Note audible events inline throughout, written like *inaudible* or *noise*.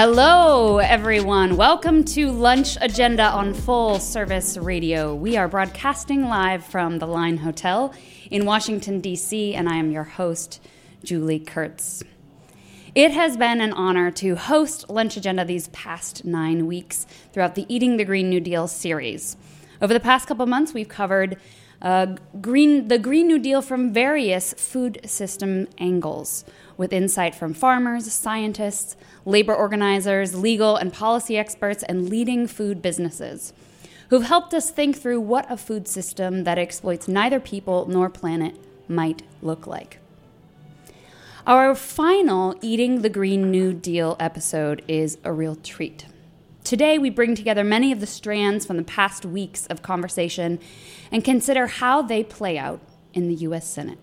Hello, everyone. Welcome to Lunch Agenda on Full Service Radio. We are broadcasting live from the Line Hotel in Washington, D.C., and I am your host, Julie Kurtz. It has been an honor to host Lunch Agenda these past nine weeks throughout the Eating the Green New Deal series. Over the past couple months, we've covered uh, green, the Green New Deal from various food system angles, with insight from farmers, scientists, labor organizers, legal and policy experts, and leading food businesses who've helped us think through what a food system that exploits neither people nor planet might look like. Our final Eating the Green New Deal episode is a real treat. Today, we bring together many of the strands from the past weeks of conversation and consider how they play out in the U.S. Senate.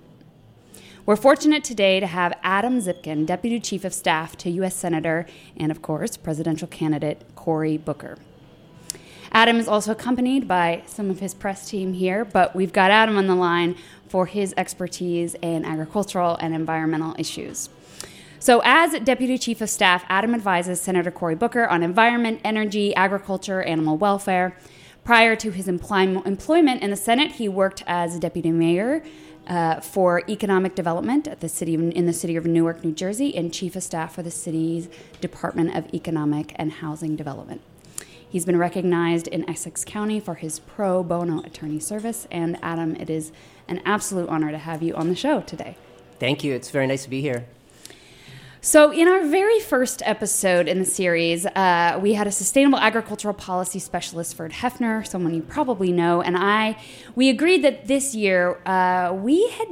We're fortunate today to have Adam Zipkin, Deputy Chief of Staff to U.S. Senator and, of course, presidential candidate Cory Booker. Adam is also accompanied by some of his press team here, but we've got Adam on the line for his expertise in agricultural and environmental issues. So, as Deputy Chief of Staff, Adam advises Senator Cory Booker on environment, energy, agriculture, animal welfare. Prior to his employment in the Senate, he worked as deputy mayor uh, for economic development at the city of, in the city of Newark, New Jersey, and chief of staff for the city's Department of Economic and Housing Development. He's been recognized in Essex County for his pro bono attorney service. And Adam, it is an absolute honor to have you on the show today. Thank you. It's very nice to be here. So, in our very first episode in the series, uh, we had a sustainable agricultural policy specialist, Ferd Hoefner, someone you probably know, and I. We agreed that this year uh, we had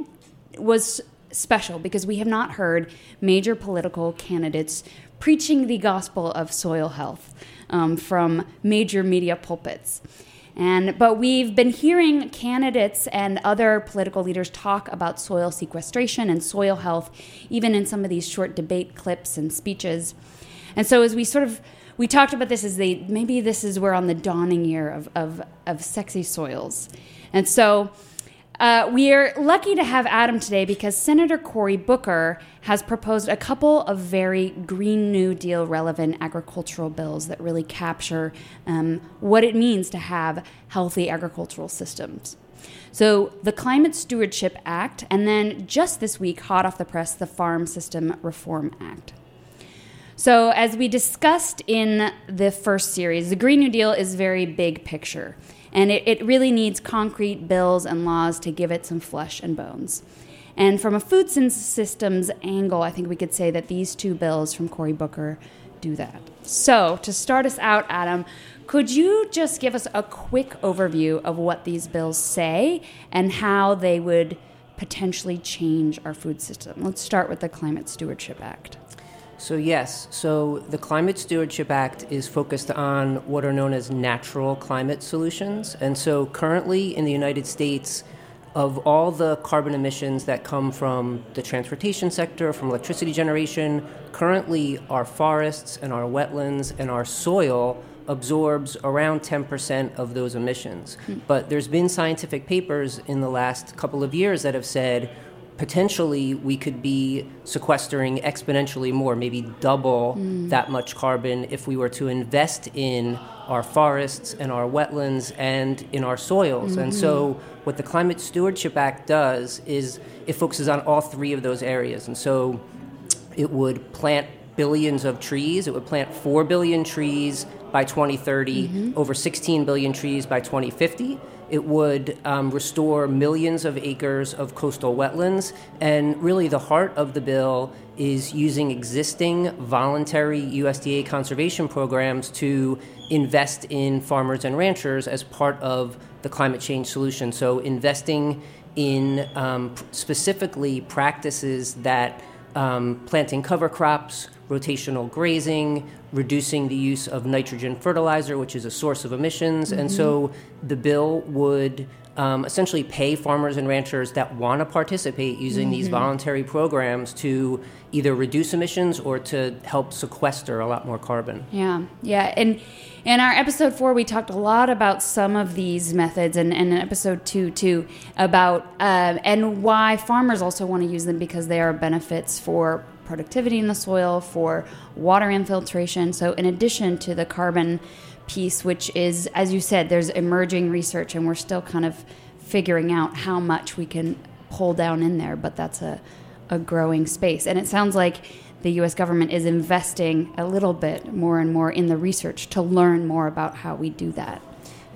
was special because we have not heard major political candidates preaching the gospel of soil health um, from major media pulpits. And, but we've been hearing candidates and other political leaders talk about soil sequestration and soil health, even in some of these short debate clips and speeches. And so, as we sort of we talked about this as they maybe this is we're on the dawning year of, of, of sexy soils. And so uh, we are lucky to have Adam today because Senator Cory Booker has proposed a couple of very Green New Deal relevant agricultural bills that really capture um, what it means to have healthy agricultural systems. So, the Climate Stewardship Act, and then just this week, hot off the press, the Farm System Reform Act. So, as we discussed in the first series, the Green New Deal is very big picture. And it, it really needs concrete bills and laws to give it some flesh and bones. And from a food systems angle, I think we could say that these two bills from Cory Booker do that. So, to start us out, Adam, could you just give us a quick overview of what these bills say and how they would potentially change our food system? Let's start with the Climate Stewardship Act. So, yes, so the Climate Stewardship Act is focused on what are known as natural climate solutions. And so, currently in the United States, of all the carbon emissions that come from the transportation sector, from electricity generation, currently our forests and our wetlands and our soil absorbs around 10% of those emissions. Mm. But there's been scientific papers in the last couple of years that have said potentially we could be sequestering exponentially more, maybe double mm. that much carbon if we were to invest in our forests and our wetlands and in our soils. Mm-hmm. And so, what the Climate Stewardship Act does is it focuses on all three of those areas. And so, it would plant billions of trees, it would plant 4 billion trees by 2030, mm-hmm. over 16 billion trees by 2050 it would um, restore millions of acres of coastal wetlands. And really, the heart of the bill is using existing voluntary USDA conservation programs to invest in farmers and ranchers as part of the climate change solution. So, investing in um, specifically practices that um, planting cover crops, rotational grazing, reducing the use of nitrogen fertilizer, which is a source of emissions. And so the bill would um, essentially pay farmers and ranchers that want to participate using these voluntary programs to either reduce emissions or to help sequester a lot more carbon. Yeah, yeah. And in our episode four, we talked a lot about some of these methods, and, and in episode two, too, about uh, and why farmers also want to use them because they are benefits for productivity in the soil, for water infiltration. So, in addition to the carbon piece, which is, as you said, there's emerging research, and we're still kind of figuring out how much we can pull down in there, but that's a, a growing space. And it sounds like the US government is investing a little bit more and more in the research to learn more about how we do that.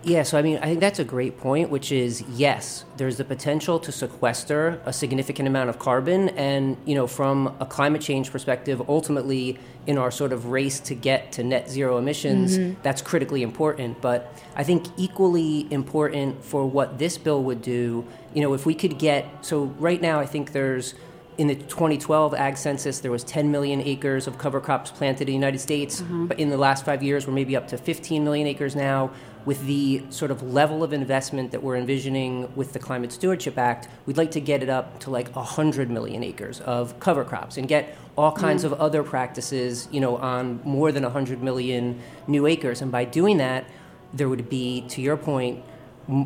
Yeah, so I mean, I think that's a great point, which is yes, there's the potential to sequester a significant amount of carbon. And, you know, from a climate change perspective, ultimately, in our sort of race to get to net zero emissions, mm-hmm. that's critically important. But I think equally important for what this bill would do, you know, if we could get, so right now, I think there's, in the 2012 ag census, there was 10 million acres of cover crops planted in the United States. Mm-hmm. But in the last five years, we're maybe up to 15 million acres now. With the sort of level of investment that we're envisioning with the Climate Stewardship Act, we'd like to get it up to like 100 million acres of cover crops and get all kinds mm. of other practices, you know, on more than 100 million new acres. And by doing that, there would be, to your point,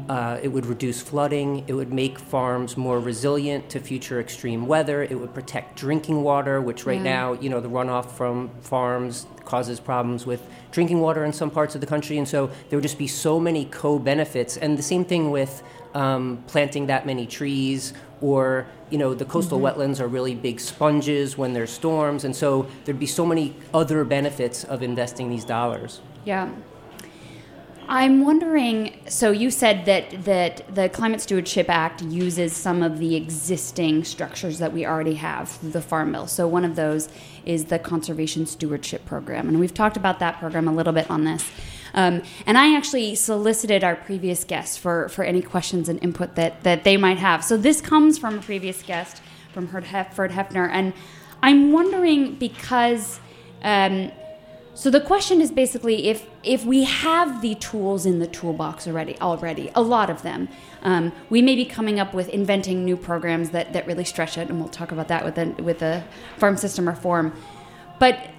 uh, it would reduce flooding. It would make farms more resilient to future extreme weather. It would protect drinking water, which right Yeah. now, you know, the runoff from farms causes problems with drinking water in some parts of the country. And so there would just be so many co benefits. And the same thing with um, planting that many trees or you know the coastal wetlands are really big sponges when there's storms and so there'd be so many other benefits of investing these dollars Yeah. I'm wondering. So you said that that the Climate Stewardship Act uses some of the existing structures that we already have through the Farm Bill. So one of those is the Conservation Stewardship Program, and we've talked about that program a little bit on this. Um, and I actually solicited our previous guests for for any questions and input that that they might have. So this comes from a previous guest from Ferd Hoefner, and I'm wondering because. Um, so the question is basically if if we have the tools in the toolbox already, already a lot of them, um, we may be coming up with inventing new programs that, that really stretch it, and we'll talk about that with the with the farm system reform. But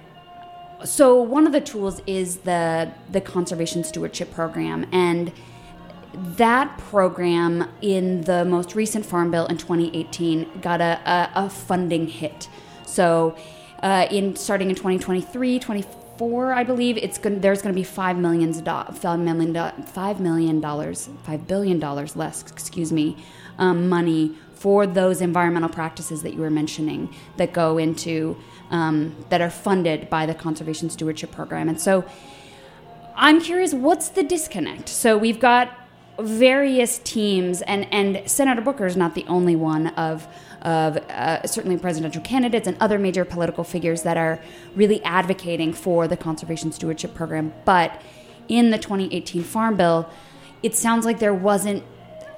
so one of the tools is the the conservation stewardship program, and that program in the most recent farm bill in 2018 got a, a, a funding hit. So uh, in starting in 2023, 24, I believe it's going there's going to be five millions five million do- five million dollars five billion dollars less excuse me um, money for those environmental practices that you were mentioning that go into um, that are funded by the conservation stewardship program and so I'm curious, what's the disconnect? So we've got various teams, and, and Senator Booker is not the only one of of uh, certainly presidential candidates and other major political figures that are really advocating for the conservation stewardship program. But in the 2018 Farm Bill, it sounds like there wasn't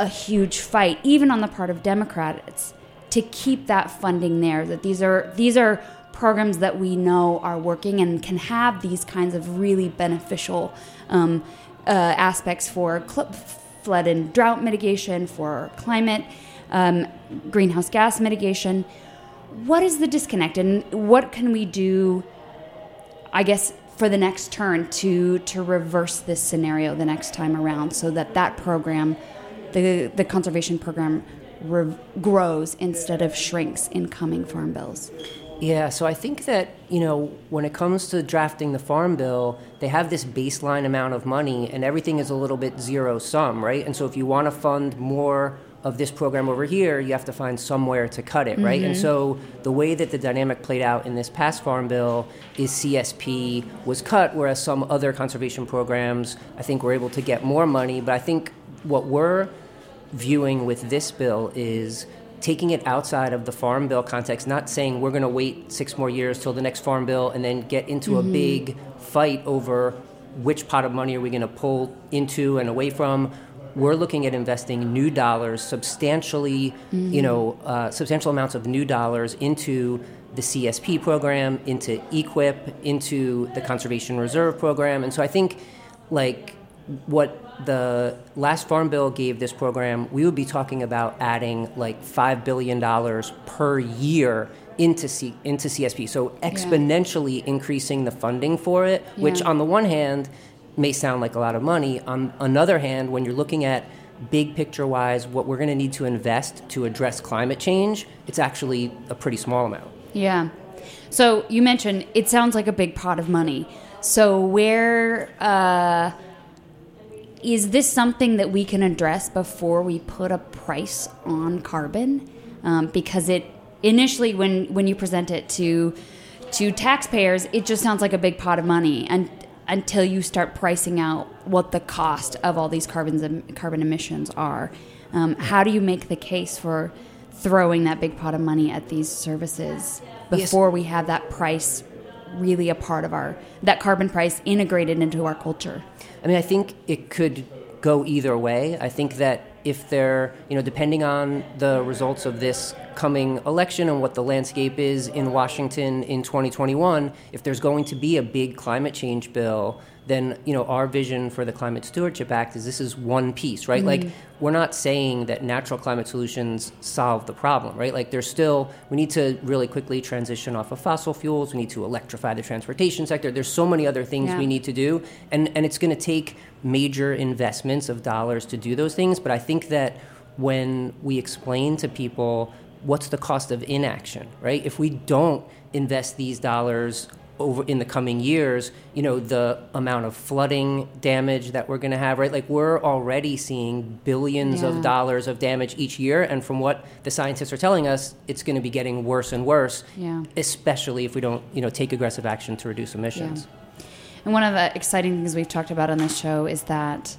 a huge fight, even on the part of Democrats, to keep that funding there. That these are these are programs that we know are working and can have these kinds of really beneficial um, uh, aspects for cl- flood and drought mitigation, for climate, um, greenhouse gas mitigation. What is the disconnect, and what can we do? I guess for the next turn to to reverse this scenario the next time around, so that that program, the the conservation program, re- grows instead of shrinks in coming farm bills. Yeah, so I think that, you know, when it comes to drafting the farm bill, they have this baseline amount of money and everything is a little bit zero sum, right? And so if you want to fund more of this program over here, you have to find somewhere to cut it, right? And mm-hmm. so the way that the dynamic played out in this past farm bill is CSP was cut, whereas some other conservation programs, I think, were able to get more money. But I think what we're viewing with this bill is taking it outside of the farm bill context, not saying we're going to wait six more years till the next farm bill and then get into a mm-hmm. big fight over which pot of money are we going to pull into and away from. We're looking at investing new dollars, substantially, you know, uh, substantial amounts of new dollars into the CSP program, into EQIP, into the Conservation Reserve program. And so I think, like, what the last farm bill gave this program, we would be talking about adding like $5 billion per year into, C- into CSP. So exponentially increasing the funding for it, which on the one hand may sound like a lot of money. On another hand, when you're looking at big picture wise, what we're going to need to invest to address climate change, it's actually a pretty small amount. Yeah. So you mentioned it sounds like a big pot of money. So where uh, is this something that we can address before we put a price on carbon? Um, because it initially, when when you present it to to taxpayers, it just sounds like a big pot of money, and until you start pricing out what the cost of all these carbons carbon emissions are, um, how do you make the case for throwing that big pot of money at these services before we have that price really a part of our that carbon price integrated into our culture? I mean, I think it could go either way. I think that if they're, you know, depending on the results of this coming election and what the landscape is in Washington in 2021, if there's going to be a big climate change bill, then, you know, our vision for the Climate Stewardship Act is this is one piece, right? Like, mm-hmm. we're not saying that natural climate solutions solve the problem, right? Like, there's still, we need to really quickly transition off of fossil fuels. We need to electrify the transportation sector. There's so many other things Yeah. we need to do. And, and it's going to take major investments of dollars to do those things. But I think that when we explain to people what's the cost of inaction, right? If we don't invest these dollars over in the coming years, you know, the amount of flooding damage that we're going to have, right? Like we're already seeing billions Yeah. of dollars of damage each year. And from what the scientists are telling us, it's going to be getting worse and worse, Yeah. especially if we don't, you know, take aggressive action to reduce emissions. And one of the exciting things we've talked about on this show is that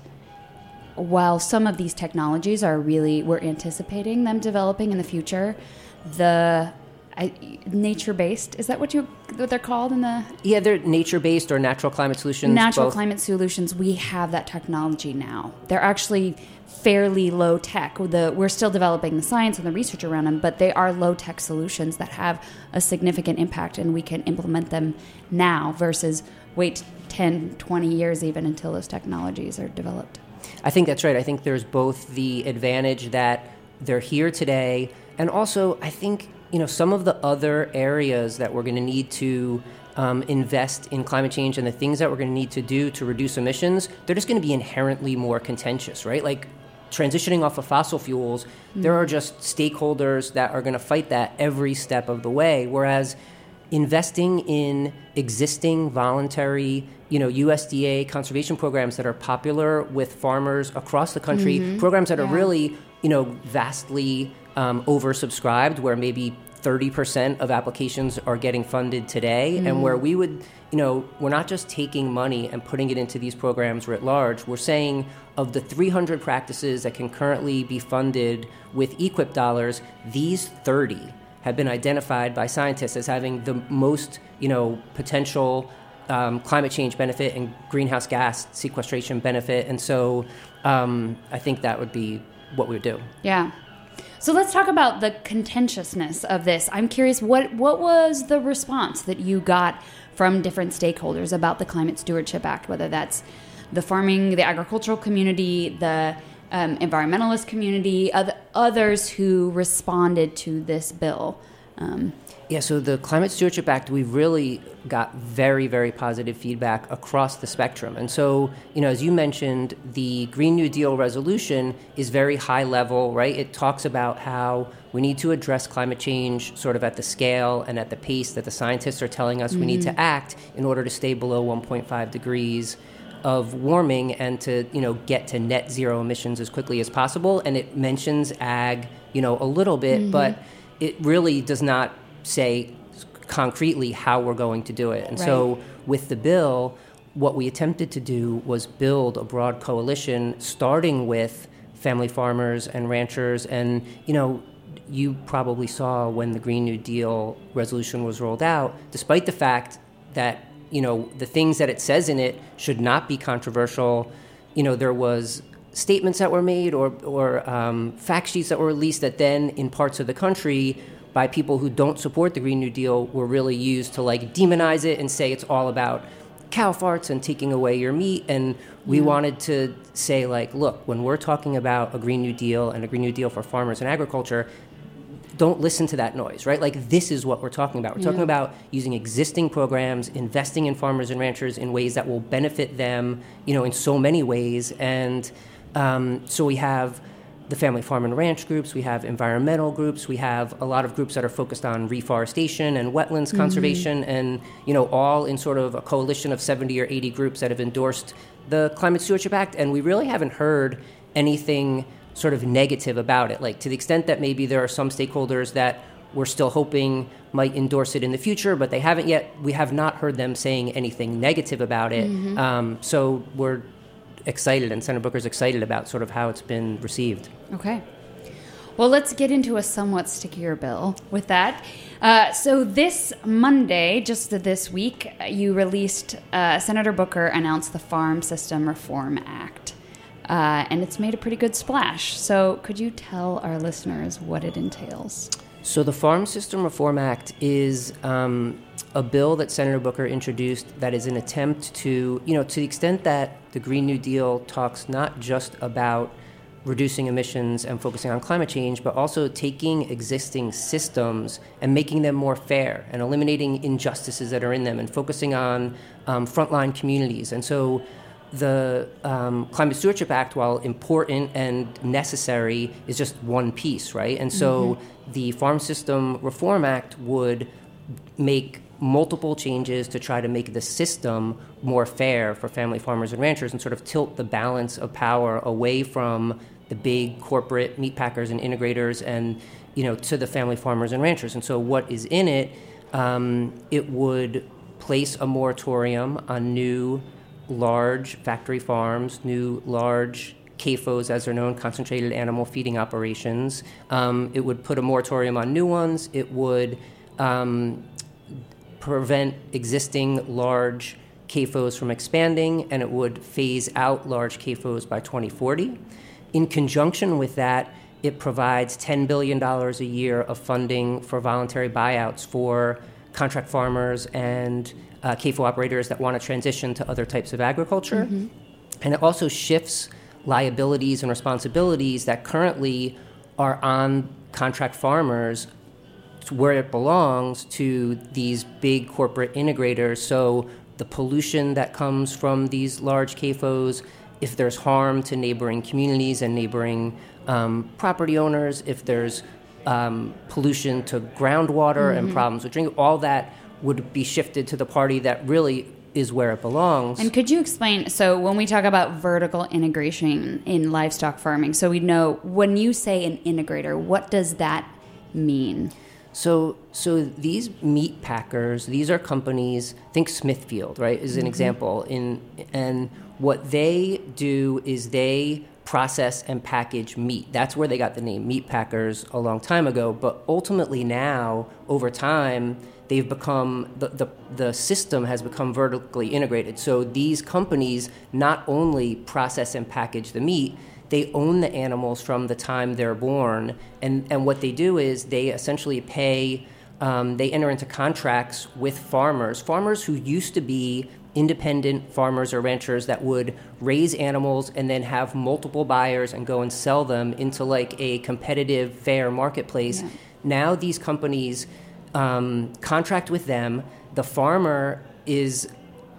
while some of these technologies are really, we're anticipating them developing in the future, the I, nature-based is that what you what they're called in the Yeah, they're nature-based or natural climate solutions. natural both. climate solutions? We have that technology now. They're actually fairly low tech. The, we're still developing the science and the research around them, but they are low tech solutions that have a significant impact, and we can implement them now versus wait 10, 20 years even until those technologies are developed. I think that's right. I think there's both the advantage that they're here today, and also I think you know some of the other areas that we're going to need to um, invest in climate change and the things that we're going to need to do to reduce emissions. They're just going to be inherently more contentious, right? Like transitioning off of fossil fuels, there are just stakeholders that are going to fight that every step of the way. Whereas investing in existing voluntary you know USDA conservation programs that are popular with farmers across the country programs that are really you know vastly um, oversubscribed where maybe 30% of applications are getting funded today and where we would you know we're not just taking money and putting it into these programs writ large we're saying of the 300 practices that can currently be funded with EQIP dollars these 30 have been identified by scientists as having the most, you know, potential um, climate change benefit and greenhouse gas sequestration benefit. And so um, I think that would be what we would do. Yeah. So let's talk about the contentiousness of this. I'm curious what what was the response that you got from different stakeholders about the Climate Stewardship Act, whether that's the farming, the agricultural community, the um, environmentalist community, oth- others who responded to this bill. Um, Yeah, so the Climate Stewardship Act, we've really got very, very positive feedback across the spectrum. And so, you know, as you mentioned, the Green New Deal resolution is very high level, right? It talks about how we need to address climate change sort of at the scale and at the pace that the scientists are telling us we need to act in order to stay below 1.5 degrees of warming and to you know get to net zero emissions as quickly as possible and it mentions ag you know a little bit but it really does not say concretely how we're going to do it. And so with the bill what we attempted to do was build a broad coalition starting with family farmers and ranchers. And you know you probably saw when the green new deal resolution was rolled out despite the fact that you know the things that it says in it should not be controversial you know there was statements that were made or, or um, fact sheets that were released that then in parts of the country by people who don't support the Green New Deal were really used to like demonize it and say it's all about cow farts and taking away your meat. And we wanted to say, like, look, when we're talking about a Green New Deal and a Green New Deal for farmers and agriculture, don't listen to that noise, right? Like, this is what we're talking about. We're talking about using existing programs, investing in farmers and ranchers in ways that will benefit them, you know, in so many ways. And um, so we have the family farm and ranch groups, we have environmental groups, we have a lot of groups that are focused on reforestation and wetlands conservation, and you know, all in sort of a coalition of 70 or 80 groups that have endorsed the Climate Stewardship Act, and we really haven't heard anything sort of negative about it. Like to the extent that maybe there are some stakeholders that we're still hoping might endorse it in the future, but they haven't yet. We have not heard them saying anything negative about it. Um, so we're excited, and Senator Booker's excited about sort of how it's been received. Okay. Well, let's get into a somewhat stickier bill with that. Uh, so, this Monday, just this week, you released, uh, Senator Booker announced the Farm System Reform Act. Uh, and it's made a pretty good splash. So, could you tell our listeners what it entails? So the Farm System Reform Act is um, a bill that Senator Booker introduced that is an attempt to, you know, to the extent that the Green New Deal talks not just about reducing emissions and focusing on climate change, but also taking existing systems and making them more fair and eliminating injustices that are in them and focusing on um, frontline communities. And so the um, Climate Stewardship Act, while important and necessary, is just one piece, right? And so the Farm System Reform Act would make multiple changes to try to make the system more fair for family farmers and ranchers and sort of tilt the balance of power away from the big corporate meat packers and integrators and you know to the family farmers and ranchers and so what is in it um, it would place a moratorium on new large factory farms new large CAFOs, as they're known, concentrated animal feeding operations. Um, it would put a moratorium on new ones. It would um, prevent existing large CAFOs from expanding, and it would phase out large CAFOs by 2040. In conjunction with that, it provides $10 billion a year of funding for voluntary buyouts for contract farmers and uh, CAFO operators that want to transition to other types of agriculture. And it also shifts liabilities and responsibilities that currently are on contract farmers where it belongs to these big corporate integrators. So the pollution that comes from these large CAFOs, if there's harm to neighboring communities and neighboring um, property owners, if there's um, pollution to groundwater and problems with drinking, all that would be shifted to the party that really is where it belongs. And could you explain? So, when we talk about vertical integration in livestock farming, so we know when you say an integrator, what does that mean? So, so these meat packers, these are companies. Think Smithfield, right? Is an mm-hmm. example. In and what they do is they process and package meat. That's where they got the name meat packers a long time ago. But ultimately, now over time, they've become the, the the system has become vertically integrated. So these companies not only process and package the meat, they own the animals from the time they're born, and, and what they do is they essentially pay, um, they enter into contracts with farmers, farmers who used to be independent farmers or ranchers that would raise animals and then have multiple buyers and go and sell them into like a competitive, fair marketplace. Now these companies um, contract with them. The farmer is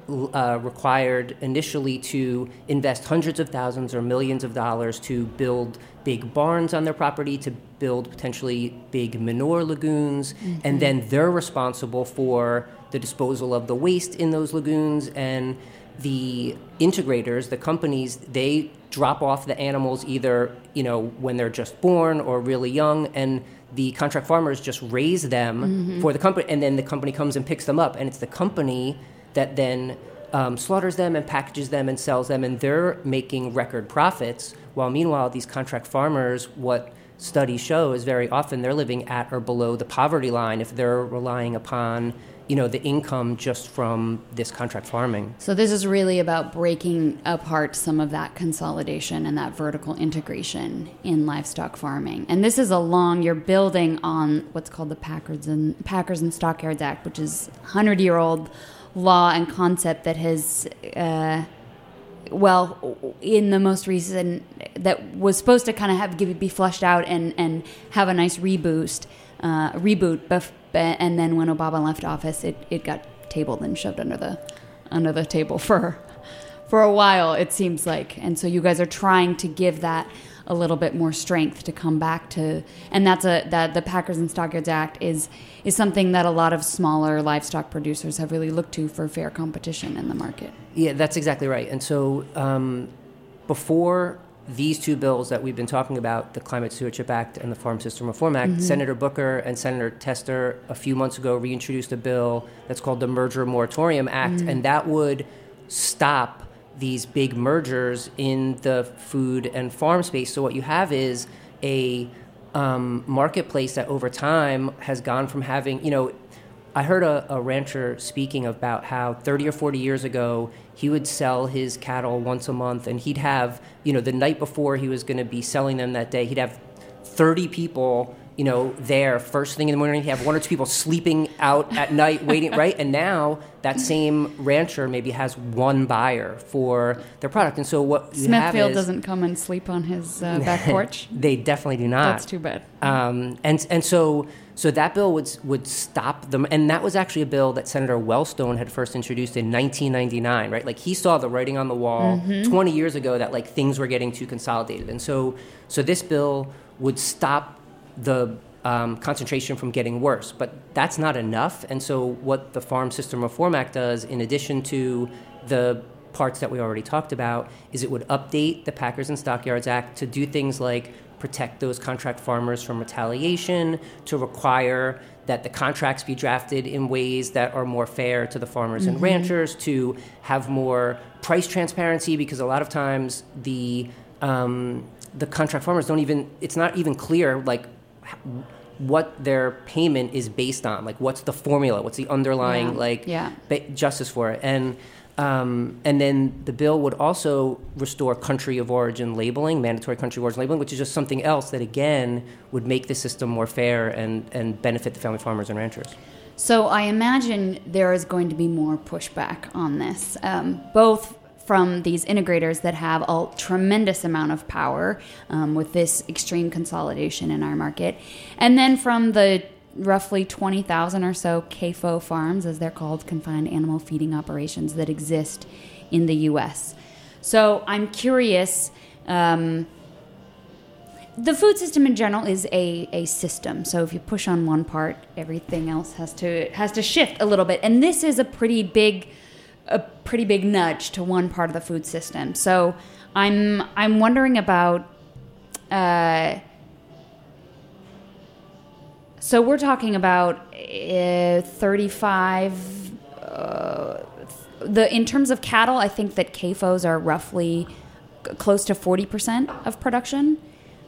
uh, required initially to invest hundreds of thousands or millions of dollars to build big barns on their property, to build potentially big manure lagoons, and then they're responsible for the disposal of the waste in those lagoons and the integrators, the companies, they drop off the animals either, you know, when they're just born or really young and the contract farmers just raise them for the company and then the company comes and picks them up and it's the company that then um, slaughters them and packages them and sells them and they're making record profits while meanwhile these contract farmers what studies show is very often they're living at or below the poverty line if they're relying upon you know, the income just from this contract farming. So this is really about breaking apart some of that consolidation and that vertical integration in livestock farming. And this is a long you're building on what's called the Packers and Packers and Stockyards Act, which is 100-year-old law and concept that has uh, well in the most recent that was supposed to kind of have give, be flushed out and and have a nice reboost uh, reboot bef- and then when Obama left office it, it got tabled and shoved under the under the table *laughs* for for a while it seems like. And so you guys are trying to give that a little bit more strength to come back to and that's a that the Packers and Stockyards Act is is something that a lot of smaller livestock producers have really looked to for fair competition in the market. Yeah, that's exactly right. And so um, before these two bills that we've been talking about, the Climate Stewardship Act and the Farm System Reform Act, mm-hmm. Senator Booker and Senator Tester a few months ago reintroduced a bill that's called the Merger Moratorium Act, mm-hmm. and that would stop these big mergers in the food and farm space. So what you have is a um, marketplace that over time has gone from having, you know, I heard a, a, rancher speaking about how 30 or 40 years ago he would sell his cattle once a month and he'd have, you know, the night before he was going to be selling them that day, he'd have 30 people you know, there first thing in the morning. You have one or two people sleeping out at night waiting, right? And now that same rancher maybe has one buyer for their product. And so what Smithfield is, doesn't come and sleep on his uh, back *laughs* porch. they definitely do not. That's too bad. Um, and and so so that bill would would stop them. And that was actually a bill that Senator Wellstone had first introduced in 1999, right? Like he saw the writing on the wall mm-hmm. 20 years ago that like things were getting too consolidated. And so so this bill would stop the um, concentration from getting worse. But that's not enough. And so, what the Farm System Reform Act does, in addition to the parts that we already talked about, is it would update the Packers and Stockyards Act to do things like protect those contract farmers from retaliation, to require that the contracts be drafted in ways that are more fair to the farmers mm-hmm. and ranchers, to have more price transparency, because a lot of times the um, the contract farmers don't even it's not even clear like what their payment is based on. Like, what's the formula? What's the underlying yeah. like yeah. Ba- justice for it? And um, and then the bill would also restore country of origin labeling, mandatory country of origin labeling, which is just something else that again would make the system more fair and and benefit the family farmers and ranchers. So I imagine there is going to be more pushback on this, um, both from these integrators that have a tremendous amount of power um, with this extreme consolidation in our market. And then from the roughly 20,000 or so CAFO farms, as they're called, confined animal feeding operations that exist in the US. So I'm curious. Um, the food system in general is a, a system. So if you push on one part, everything else has to has to shift a little bit. And this is a pretty big a pretty big nudge to one part of the food system. So I'm I'm wondering about. Uh, so we're talking about uh, 35. Uh, the in terms of cattle, I think that CAFOs are roughly close to 40 percent of production.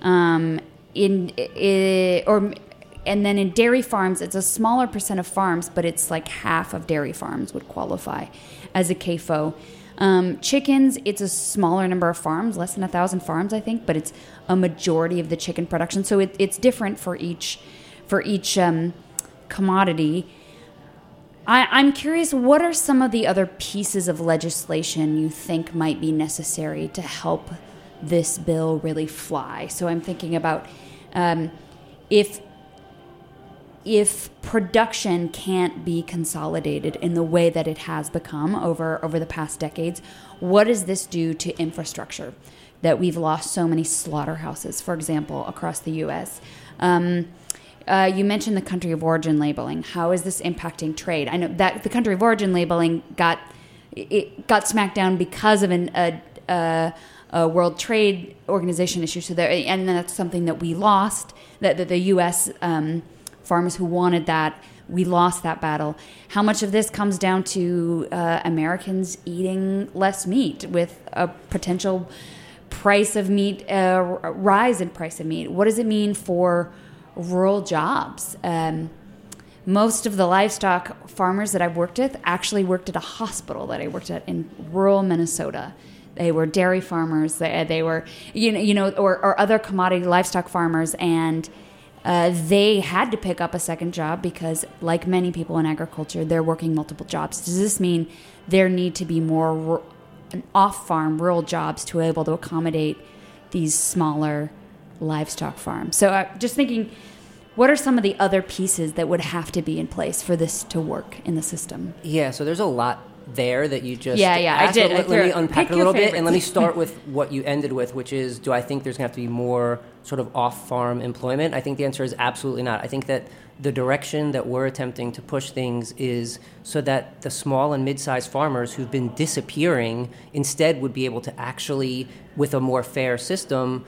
Um, in, in or and then in dairy farms, it's a smaller percent of farms, but it's like half of dairy farms would qualify as a CAFO. Um, chickens, it's a smaller number of farms, less than a thousand farms, I think, but it's a majority of the chicken production. So it, it's different for each for each um, commodity. I, I'm curious, what are some of the other pieces of legislation you think might be necessary to help this bill really fly? So I'm thinking about um, if if production can't be consolidated in the way that it has become over over the past decades, what does this do to infrastructure? That we've lost so many slaughterhouses, for example, across the U.S. Um, uh, you mentioned the country of origin labeling. How is this impacting trade? I know that the country of origin labeling got it got smacked down because of an, a, a, a World Trade Organization issue. So there, and that's something that we lost. That, that the U.S. Um, farmers who wanted that. We lost that battle. How much of this comes down to uh, Americans eating less meat with a potential price of meat, uh, rise in price of meat? What does it mean for rural jobs? Um, most of the livestock farmers that I've worked with actually worked at a hospital that I worked at in rural Minnesota. They were dairy farmers. They, they were, you know, you know, or, or other commodity livestock farmers, and uh, they had to pick up a second job because, like many people in agriculture, they're working multiple jobs. Does this mean there need to be more off-farm rural jobs to be able to accommodate these smaller livestock farms? So, uh, just thinking what are some of the other pieces that would have to be in place for this to work in the system? Yeah, so there's a lot there that you just yeah yeah asked. I did. Let, I let me unpack it a little bit, and let me start *laughs* with what you ended with, which is: Do I think there's going to have to be more sort of off-farm employment? I think the answer is absolutely not. I think that the direction that we're attempting to push things is so that the small and mid-sized farmers who've been disappearing instead would be able to actually, with a more fair system,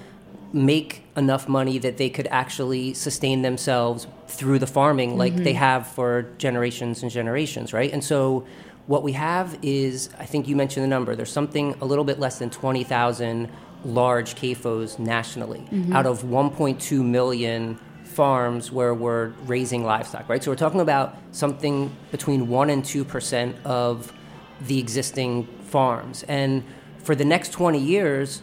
make enough money that they could actually sustain themselves through the farming like mm-hmm. they have for generations and generations, right? And so what we have is, I think you mentioned the number, there's something a little bit less than 20,000 large CAFOs nationally mm-hmm. out of 1.2 million farms where we're raising livestock, right? So we're talking about something between 1 and 2% of the existing farms. And for the next 20 years,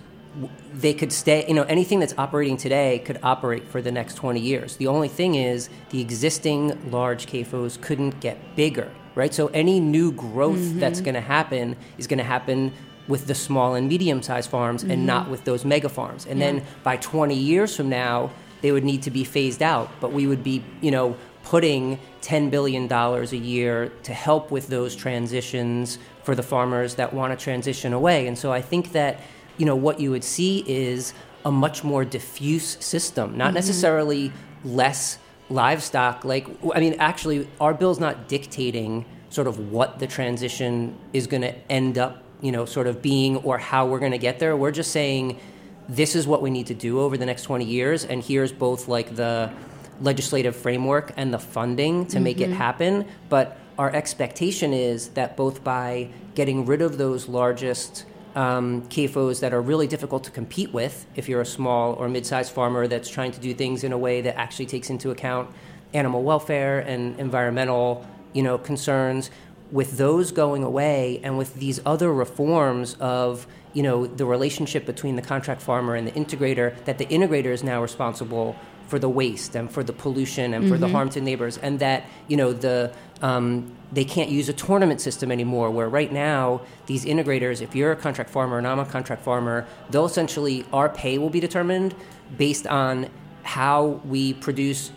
they could stay, you know, anything that's operating today could operate for the next 20 years. The only thing is the existing large CAFOs couldn't get bigger, right? So any new growth mm-hmm. that's going to happen is going to happen with the small and medium sized farms and not mm-hmm. with those mega farms. And then by 20 years from now, they would need to be phased out, but we would be, you know, putting $10 billion a year to help with those transitions for the farmers that want to transition away. And so I think that, you know, what you would see is a much more diffuse system, not mm-hmm. necessarily less livestock. Like, I mean, actually, our bill's not dictating sort of what the transition is going to end up, you know, sort of being or how we're going to get there. We're just saying, this is what we need to do over the next 20 years and here's both like the legislative framework and the funding to make it happen but our expectation is that both by getting rid of those largest um, CAFOs that are really difficult to compete with if you're a small or mid-sized farmer that's trying to do things in a way that actually takes into account animal welfare and environmental you know concerns with those going away and with these other reforms of you know the relationship between the contract farmer and the integrator that the integrator is now responsible for the waste and for the pollution and for the harm to neighbors and that you know the um, they can't use a tournament system anymore where right now these integrators if you're a contract farmer and i'm a contract farmer they'll essentially our pay will be determined based on how we produce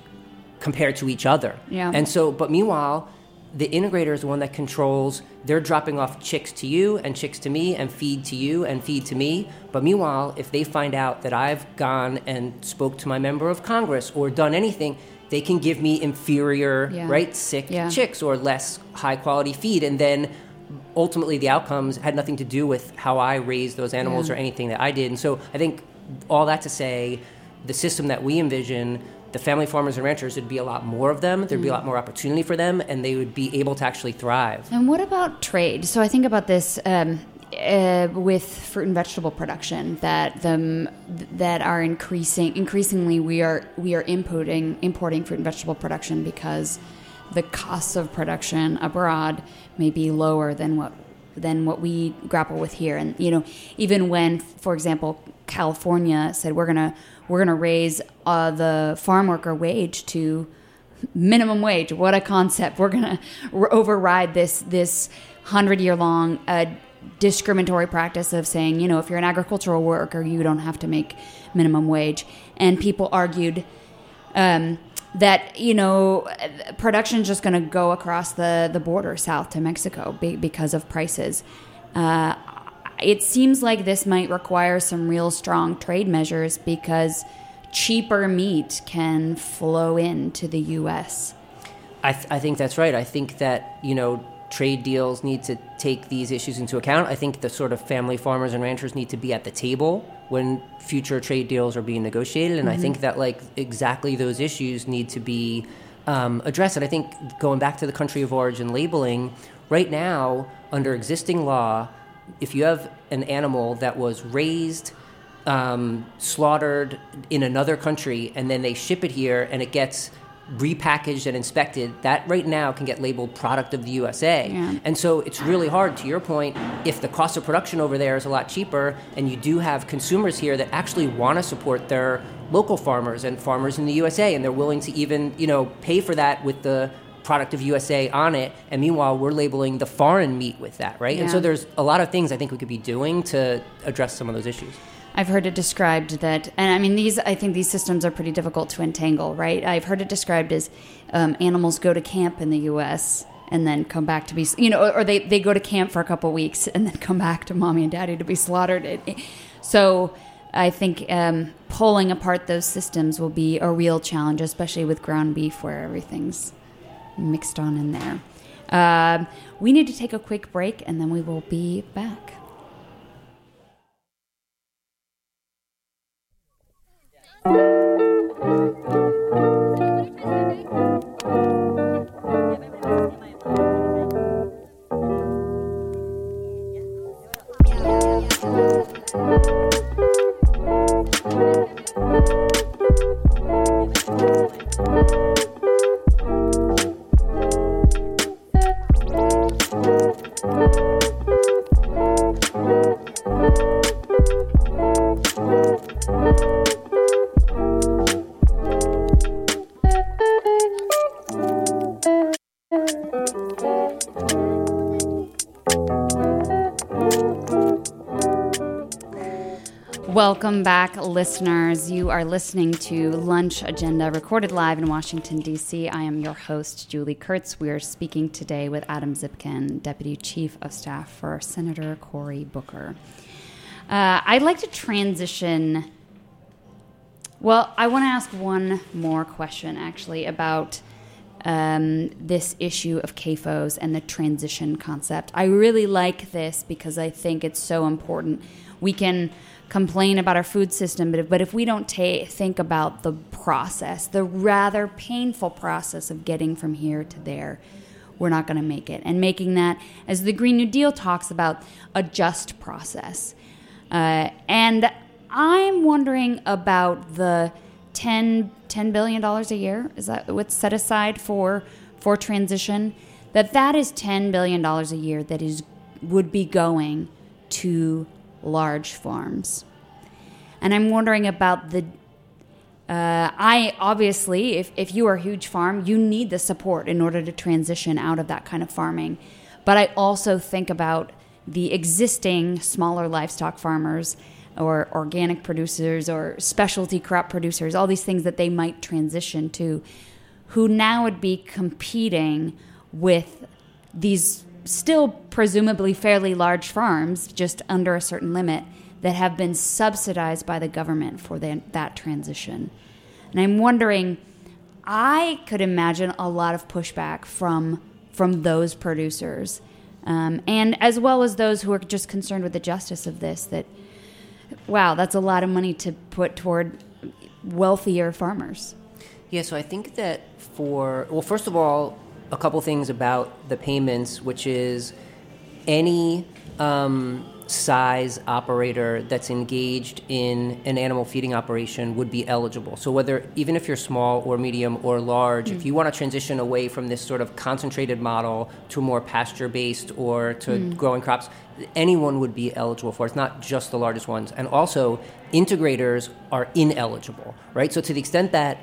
compared to each other Yeah. and so but meanwhile the integrator is the one that controls they're dropping off chicks to you and chicks to me and feed to you and feed to me but meanwhile if they find out that i've gone and spoke to my member of congress or done anything they can give me inferior Yeah. right sick Yeah. chicks or less high quality feed and then ultimately the outcomes had nothing to do with how i raised those animals Yeah. or anything that i did and so i think all that to say the system that we envision the family farmers and ranchers would be a lot more of them there'd be a lot more opportunity for them and they would be able to actually thrive And what about trade? So I think about this um, uh, with fruit and vegetable production that the that are increasing. Increasingly, we are we are importing importing fruit and vegetable production because the costs of production abroad may be lower than what than what we grapple with here. And you know, even when, for example, California said we're gonna we're gonna raise uh, the farm worker wage to minimum wage. What a concept! We're gonna override this this hundred year long uh, discriminatory practice of saying, you know, if you're an agricultural worker, you don't have to make minimum wage. And people argued um, that you know production is just going to go across the the border south to Mexico because of prices. Uh, it seems like this might require some real strong trade measures because cheaper meat can flow into the U.S. I, th- I think that's right. I think that you know trade deals need to take these issues into account. I think the sort of family farmers and ranchers need to be at the table when future trade deals are being negotiated, and I think that like exactly those issues need to be um, addressed. And I think going back to the country of origin labeling, right now under existing law, if you have an animal that was raised um, slaughtered in another country and then they ship it here and it gets repackaged and inspected, that right now can get labeled product of the USA. Yeah. And so it's really hard, to your point, if the cost of production over there is a lot cheaper, and you do have consumers here that actually want to support their local farmers and farmers in the USA, and they're willing to even, you know, pay for that with the product of USA on it, and meanwhile we're labeling the foreign meat with that, right? And so there's a lot of things I think we could be doing to address some of those issues. I've heard it described that, and I mean, these, I think these systems are pretty difficult to entangle, right? I've heard it described as um, animals go to camp in the US and then come back to be, you know, or they, they go to camp for a couple weeks and then come back to mommy and daddy to be slaughtered. So I think um, pulling apart those systems will be a real challenge, especially with ground beef where everything's mixed on in there. Um, we need to take a quick break and then we will be back. Welcome back, listeners. You are listening to Lunch Agenda, recorded live in Washington, D.C. I am your host, Julie Kurtz. We are speaking today with Adam Zipkin, Deputy Chief of Staff for Senator Cory Booker. Uh, I'd like to transition. Well, I want to ask one more question, actually, about um, this issue of CAFOs and the transition concept. I really like this because I think it's so important. We can complain about our food system, but if, but if we don't ta- think about the process, the rather painful process of getting from here to there, we're not going to make it. And making that, as the Green New Deal talks about, a just process. Uh, and I'm wondering about the 10, $10 billion a year. Is that what's set aside for for transition? That that is $10 billion a year that is would be going to large farms. And I'm wondering about the uh, I obviously, if, if you are a huge farm, you need the support in order to transition out of that kind of farming. But I also think about the existing smaller livestock farmers or organic producers or specialty crop producers, all these things that they might transition to, who now would be competing with these still presumably fairly large farms, just under a certain limit, that have been subsidized by the government for the, that transition. And I'm wondering, I could imagine a lot of pushback from from those producers, um, and as well as those who are just concerned with the justice of this. That wow, that's a lot of money to put toward wealthier farmers. Yeah, so I think that for, well, first of all, a couple things about the payments, which is any um, size operator that's engaged in an animal feeding operation would be eligible. So whether, even if you're small or medium or large, if you want to transition away from this sort of concentrated model to more pasture based or to growing crops, anyone would be eligible for it. It's not just the largest ones. And also, integrators are ineligible, right? So to the extent that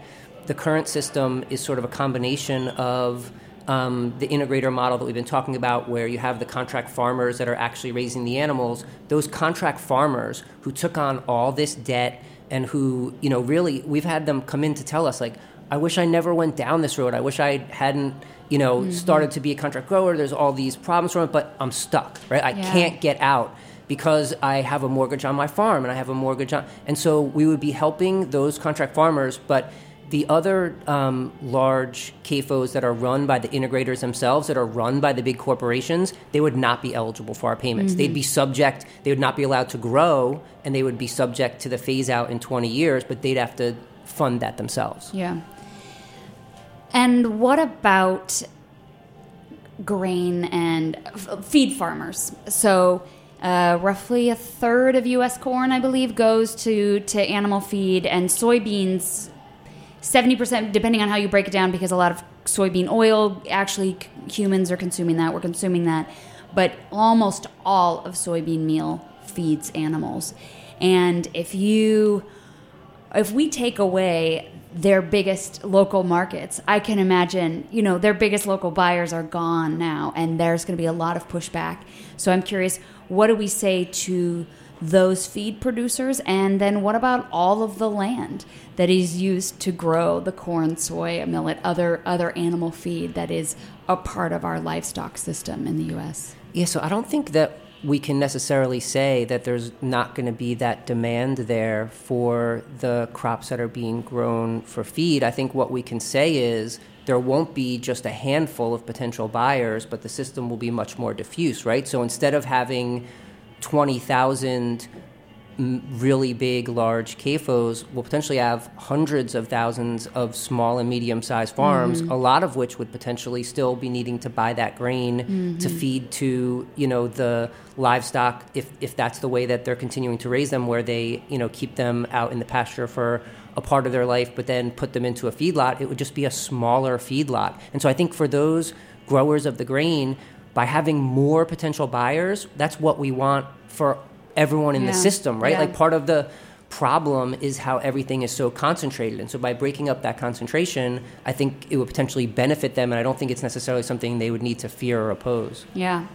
the current system is sort of a combination of um, the integrator model that we've been talking about, where you have the contract farmers that are actually raising the animals. Those contract farmers who took on all this debt and who, you know, really, we've had them come in to tell us, like, I wish I never went down this road. I wish I hadn't, you know, started to be a contract grower. There's all these problems from it, but I'm stuck, right? I Yeah. can't get out because I have a mortgage on my farm and I have a mortgage on. And so we would be helping those contract farmers, but the other um, large CAFOs that are run by the integrators themselves, that are run by the big corporations, they would not be eligible for our payments. They'd be subject, they would not be allowed to grow, and they would be subject to the phase out in 20 years, but they'd have to fund that themselves. Yeah. And what about grain and f- feed farmers? So, uh, roughly a third of U.S. corn, I believe, goes to to animal feed, and soybeans 70%, depending on how you break it down, because a lot of soybean oil, actually, humans are consuming that, we're consuming that. But almost all of soybean meal feeds animals. And if you, if we take away their biggest local markets, I can imagine, you know, their biggest local buyers are gone now, and there's going to be a lot of pushback. So I'm curious, what do we say to those feed producers? And then what about all of the land that is used to grow the corn, soy, millet, other other animal feed that is a part of our livestock system in the U.S.? Yeah, so I don't think that we can necessarily say that there's not going to be that demand there for the crops that are being grown for feed. I think what we can say is there won't be just a handful of potential buyers, but the system will be much more diffuse, right? So instead of having 20,000 really big, large CAFOs will potentially have hundreds of thousands of small and medium sized farms, mm-hmm. a lot of which would potentially still be needing to buy that grain mm-hmm. to feed to, you know, the livestock if, if that's the way that they're continuing to raise them, where they, you know, keep them out in the pasture for a part of their life, but then put them into a feedlot, it would just be a smaller feedlot. And so I think for those growers of the grain, by having more potential buyers, that's what we want for everyone in yeah. the system, right? Yeah. Like part of the problem is how everything is so concentrated. And so by breaking up that concentration, I think it would potentially benefit them. And I don't think it's necessarily something they would need to fear or oppose. Yeah.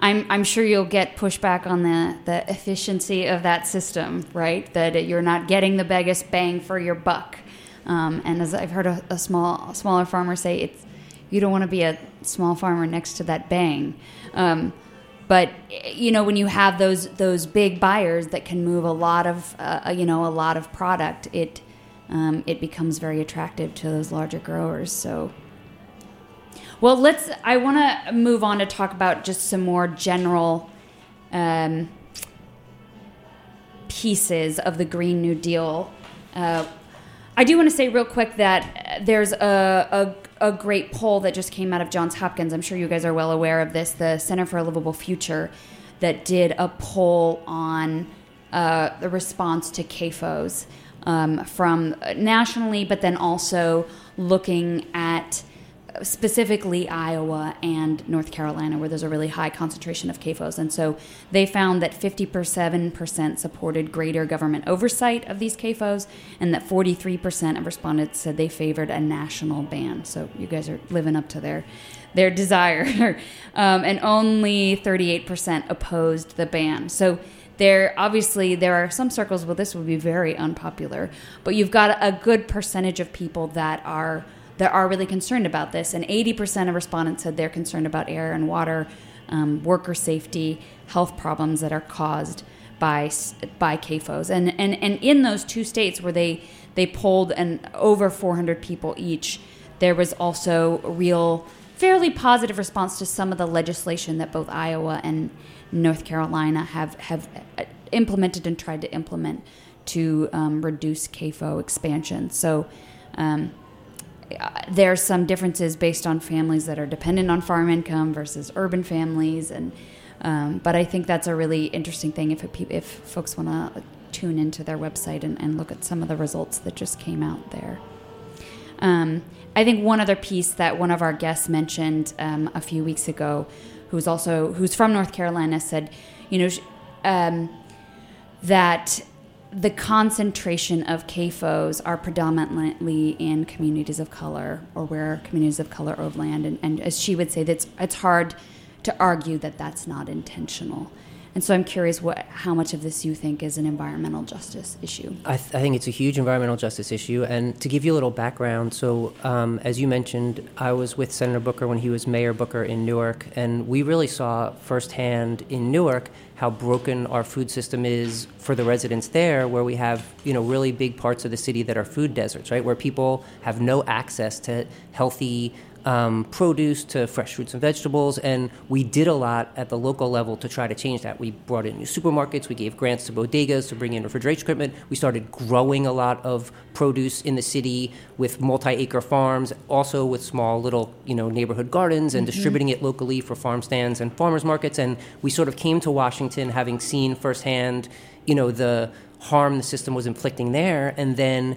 I'm, I'm sure you'll get pushback on the, the efficiency of that system, right? That you're not getting the biggest bang for your buck. Um, and as I've heard a, a small smaller farmer say, it's you don't want to be a small farmer next to that bang. Um, but you know when you have those those big buyers that can move a lot of uh, you know a lot of product it um, it becomes very attractive to those larger growers so well let's i want to move on to talk about just some more general um, pieces of the green new deal uh, i do want to say real quick that there's a, a great poll that just came out of Johns Hopkins. I'm sure you guys are well aware of this. The Center for a Livable Future that did a poll on uh, the response to CAFOs um, from nationally, but then also looking at specifically Iowa and North Carolina, where there's a really high concentration of CAFOs. And so they found that 57% supported greater government oversight of these CAFOs, and that 43% of respondents said they favored a national ban. So you guys are living up to their their desire. *laughs* um, and only 38% opposed the ban. So there obviously there are some circles where this would be very unpopular, but you've got a good percentage of people that are that are really concerned about this. And 80% of respondents said they're concerned about air and water, um, worker safety, health problems that are caused by by CAFOs. And, and, and in those two states where they, they polled and over 400 people each, there was also a real, fairly positive response to some of the legislation that both Iowa and North Carolina have, have uh, implemented and tried to implement to um, reduce CAFO expansion. So um, there's some differences based on families that are dependent on farm income versus urban families, and um, but I think that's a really interesting thing if it, if folks want to tune into their website and, and, look at some of the results that just came out there. Um, I think one other piece that one of our guests mentioned um, a few weeks ago, who's also who's from North Carolina, said, you know, um, that the concentration of CAFOs are predominantly in communities of color or where communities of color own land. And, and as she would say, that's, it's hard to argue that that's not intentional. And so I'm curious what how much of this you think is an environmental justice issue. I, th- I think it's a huge environmental justice issue. And to give you a little background, so um, as you mentioned, I was with Senator Booker when he was Mayor Booker in Newark, and we really saw firsthand in Newark how broken our food system is for the residents there, where we have you know really big parts of the city that are food deserts, right, where people have no access to healthy um, produce to fresh fruits and vegetables. And we did a lot at the local level to try to change that. We brought in new supermarkets, we gave grants to bodegas to bring in refrigeration equipment. We started growing a lot of produce in the city with multi acre farms, also with small little you know, neighborhood gardens and mm-hmm. distributing it locally for farm stands and farmers markets. And we sort of came to Washington having seen firsthand you know, the harm the system was inflicting there. And then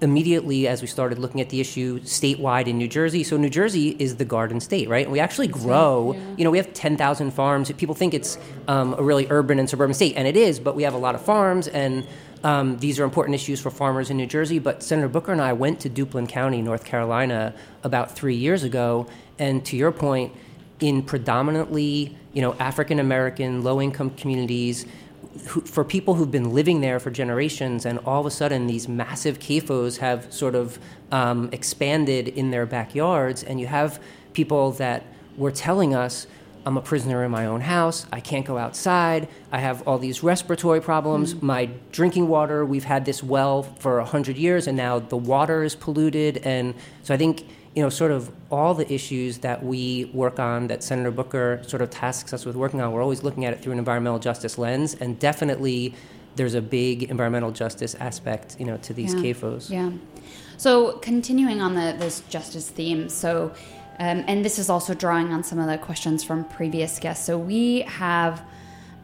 immediately as we started looking at the issue statewide in New Jersey. So New Jersey is the garden state, right? And we actually grow. Yeah. You know, we have ten thousand farms. People think it's um, a really urban and suburban state, and it is. But we have a lot of farms, and um, these are important issues for farmers in New Jersey. But Senator Booker and I went to Duplin County, North Carolina, about three years ago, and to your point, in predominantly you know African American low income communities who, for people who've been living there for generations, and all of a sudden these massive CAFOs have sort of um, expanded in their backyards, and you have people that were telling us, I'm a prisoner in my own house. I can't go outside. I have all these respiratory problems. Mm. My drinking water, we've had this well for 100 years, and now the water is polluted. And so I think you know, sort of all the issues that we work on, that Senator Booker sort of tasks us with working on, we're always looking at it through an environmental justice lens, and definitely there's a big environmental justice aspect, you know, to these yeah. CAFOs. Yeah. So continuing on the this justice theme, so um, and this is also drawing on some of the questions from previous guests. So we have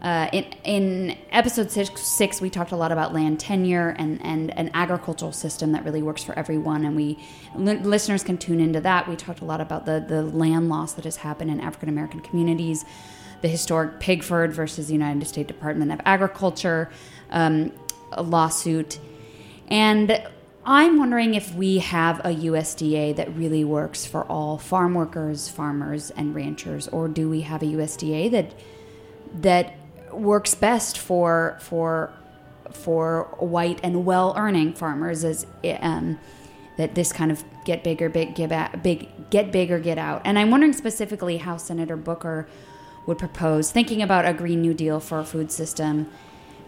uh, in, in episode six, six, we talked a lot about land tenure and, and an agricultural system that really works for everyone. And we li- listeners can tune into that. We talked a lot about the, the land loss that has happened in African American communities, the historic Pigford versus the United States Department of Agriculture um, lawsuit. And I'm wondering if we have a USDA that really works for all farm workers, farmers, and ranchers, or do we have a USDA that that works best for for for white and well earning farmers is um, that this kind of get bigger, big, give out, big, get bigger, get out. And I'm wondering specifically how Senator Booker would propose, thinking about a Green New Deal for a food system,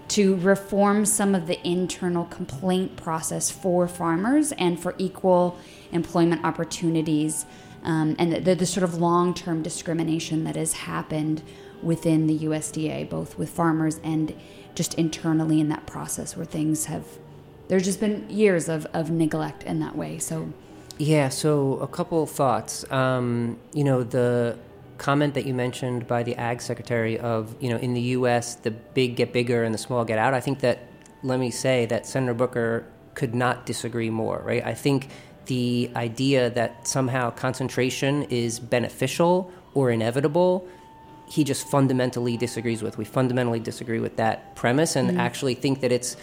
to reform some of the internal complaint process for farmers and for equal employment opportunities um, and the, the sort of long term discrimination that has happened within the USDA, both with farmers and just internally in that process where things have there's just been years of, of neglect in that way. So yeah, so a couple thoughts. Um, you know, the comment that you mentioned by the ag secretary of, you know, in the US the big get bigger and the small get out. I think that let me say that Senator Booker could not disagree more, right? I think the idea that somehow concentration is beneficial or inevitable he just fundamentally disagrees with. We fundamentally disagree with that premise and mm-hmm. actually think that it's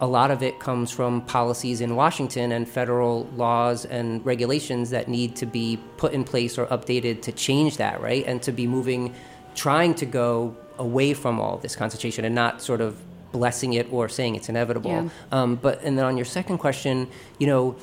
a lot of it comes from policies in Washington and federal laws and regulations that need to be put in place or updated to change that, right? And to be moving, trying to go away from all this concentration and not sort of blessing it or saying it's inevitable. Yeah. Um, but and then on your second question, you know,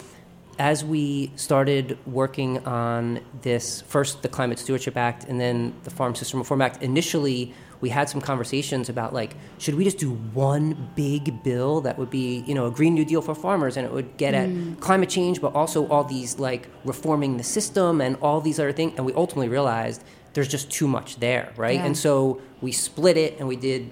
as we started working on this first the climate stewardship act and then the farm system reform act initially we had some conversations about like should we just do one big bill that would be you know a green new deal for farmers and it would get mm. at climate change but also all these like reforming the system and all these other things and we ultimately realized there's just too much there right yeah. and so we split it and we did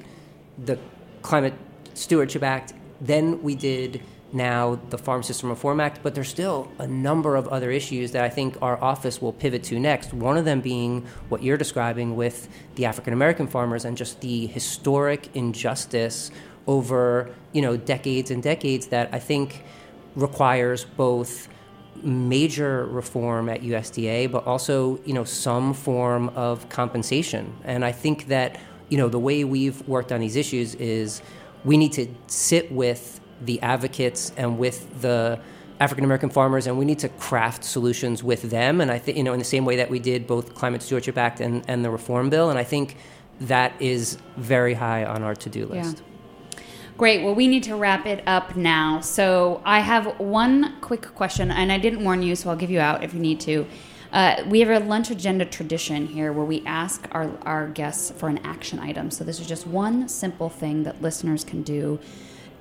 the climate stewardship act then we did now the Farm System Reform Act, but there's still a number of other issues that I think our office will pivot to next. One of them being what you're describing with the African American farmers and just the historic injustice over you know decades and decades that I think requires both major reform at USDA, but also you know some form of compensation. And I think that you know the way we've worked on these issues is we need to sit with the advocates and with the African American farmers, and we need to craft solutions with them. And I think, you know, in the same way that we did both Climate Stewardship Act and, and the Reform Bill. And I think that is very high on our to do list. Yeah. Great. Well, we need to wrap it up now. So I have one quick question, and I didn't warn you, so I'll give you out if you need to. Uh, we have a lunch agenda tradition here where we ask our, our guests for an action item. So this is just one simple thing that listeners can do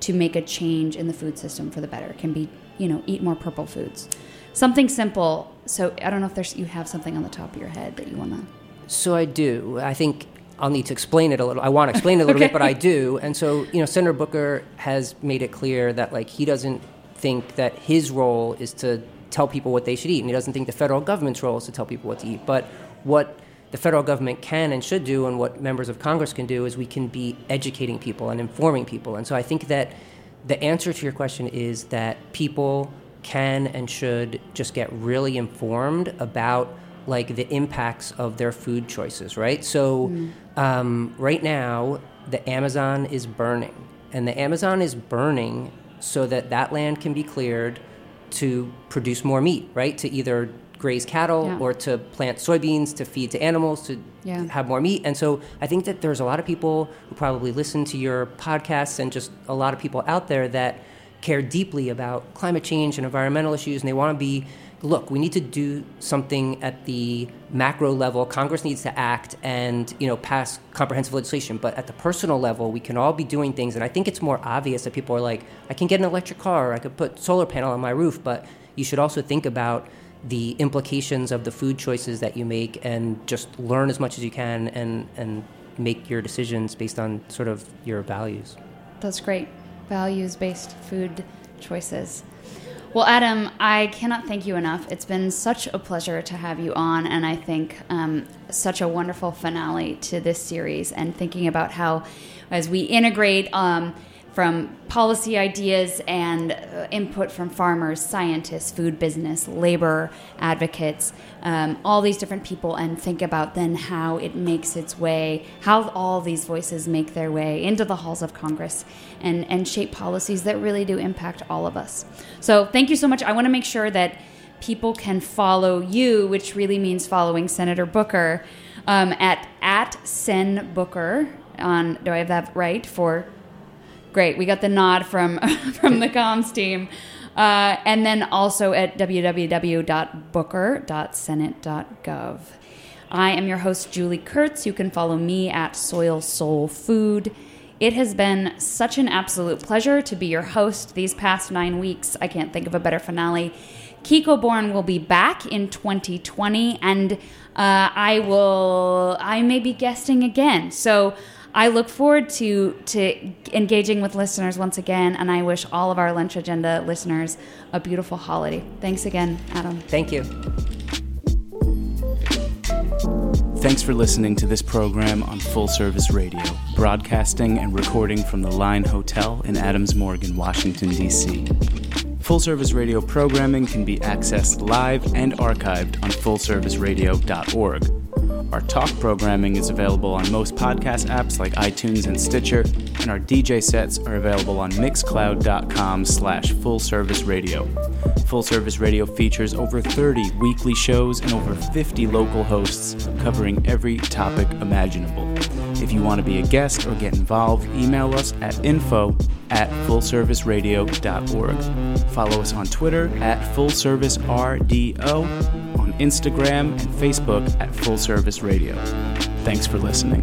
to make a change in the food system for the better. It can be, you know, eat more purple foods. Something simple. So I don't know if there's you have something on the top of your head that you want to. So I do. I think I'll need to explain it a little. I want to explain it a little okay. bit, but I *laughs* do. And so, you know, Senator Booker has made it clear that like he doesn't think that his role is to tell people what they should eat, and he doesn't think the federal government's role is to tell people what to eat. But what the federal government can and should do, and what members of Congress can do, is we can be educating people and informing people. And so I think that the answer to your question is that people can and should just get really informed about like the impacts of their food choices, right? So, um, right now, the Amazon is burning, and the Amazon is burning so that that land can be cleared to produce more meat, right? To either graze cattle Yeah. or to plant soybeans to feed to animals to Yeah. have more meat. And so I think that there's a lot of people who probably listen to your podcasts and just a lot of people out there that care deeply about climate change and environmental issues and they want to be look, we need to do something at the macro level. Congress needs to act and, you know, pass comprehensive legislation, but at the personal level, we can all be doing things and I think it's more obvious that people are like, I can get an electric car, or I could put solar panel on my roof, but you should also think about the implications of the food choices that you make and just learn as much as you can and, and make your decisions based on sort of your values. That's great. Values based food choices. Well, Adam, I cannot thank you enough. It's been such a pleasure to have you on, and I think um, such a wonderful finale to this series. And thinking about how, as we integrate um, from policy ideas and uh, input from farmers, scientists, food business, labor advocates, um, all these different people, and think about then how it makes its way, how all these voices make their way into the halls of Congress and, and shape policies that really do impact all of us. So, thank you so much. I want to make sure that people can follow you, which really means following Senator Booker um, at at Sen Booker on. Do I have that right for? Great, we got the nod from *laughs* from the comms team. Uh, and then also at www.booker.senate.gov. I am your host, Julie Kurtz. You can follow me at Soil Soul Food. It has been such an absolute pleasure to be your host these past nine weeks. I can't think of a better finale. Kiko Born will be back in 2020, and uh, I will. I may be guesting again. So I look forward to to engaging with listeners once again, and I wish all of our lunch agenda listeners a beautiful holiday. Thanks again, Adam. Thank you. Thanks for listening to this program on Full Service Radio, broadcasting and recording from the Line Hotel in Adams Morgan, Washington, D.C. Full Service Radio programming can be accessed live and archived on fullserviceradio.org. Our talk programming is available on most podcast apps like iTunes and Stitcher, and our DJ sets are available on mixcloud.com slash fullserviceradio. Full Service Radio features over 30 weekly shows and over 50 local hosts covering every topic imaginable. If you want to be a guest or get involved, email us at info at fullserviceradio.org. Follow us on Twitter at fullservicerdo, Instagram and Facebook at Full Service Radio. Thanks for listening.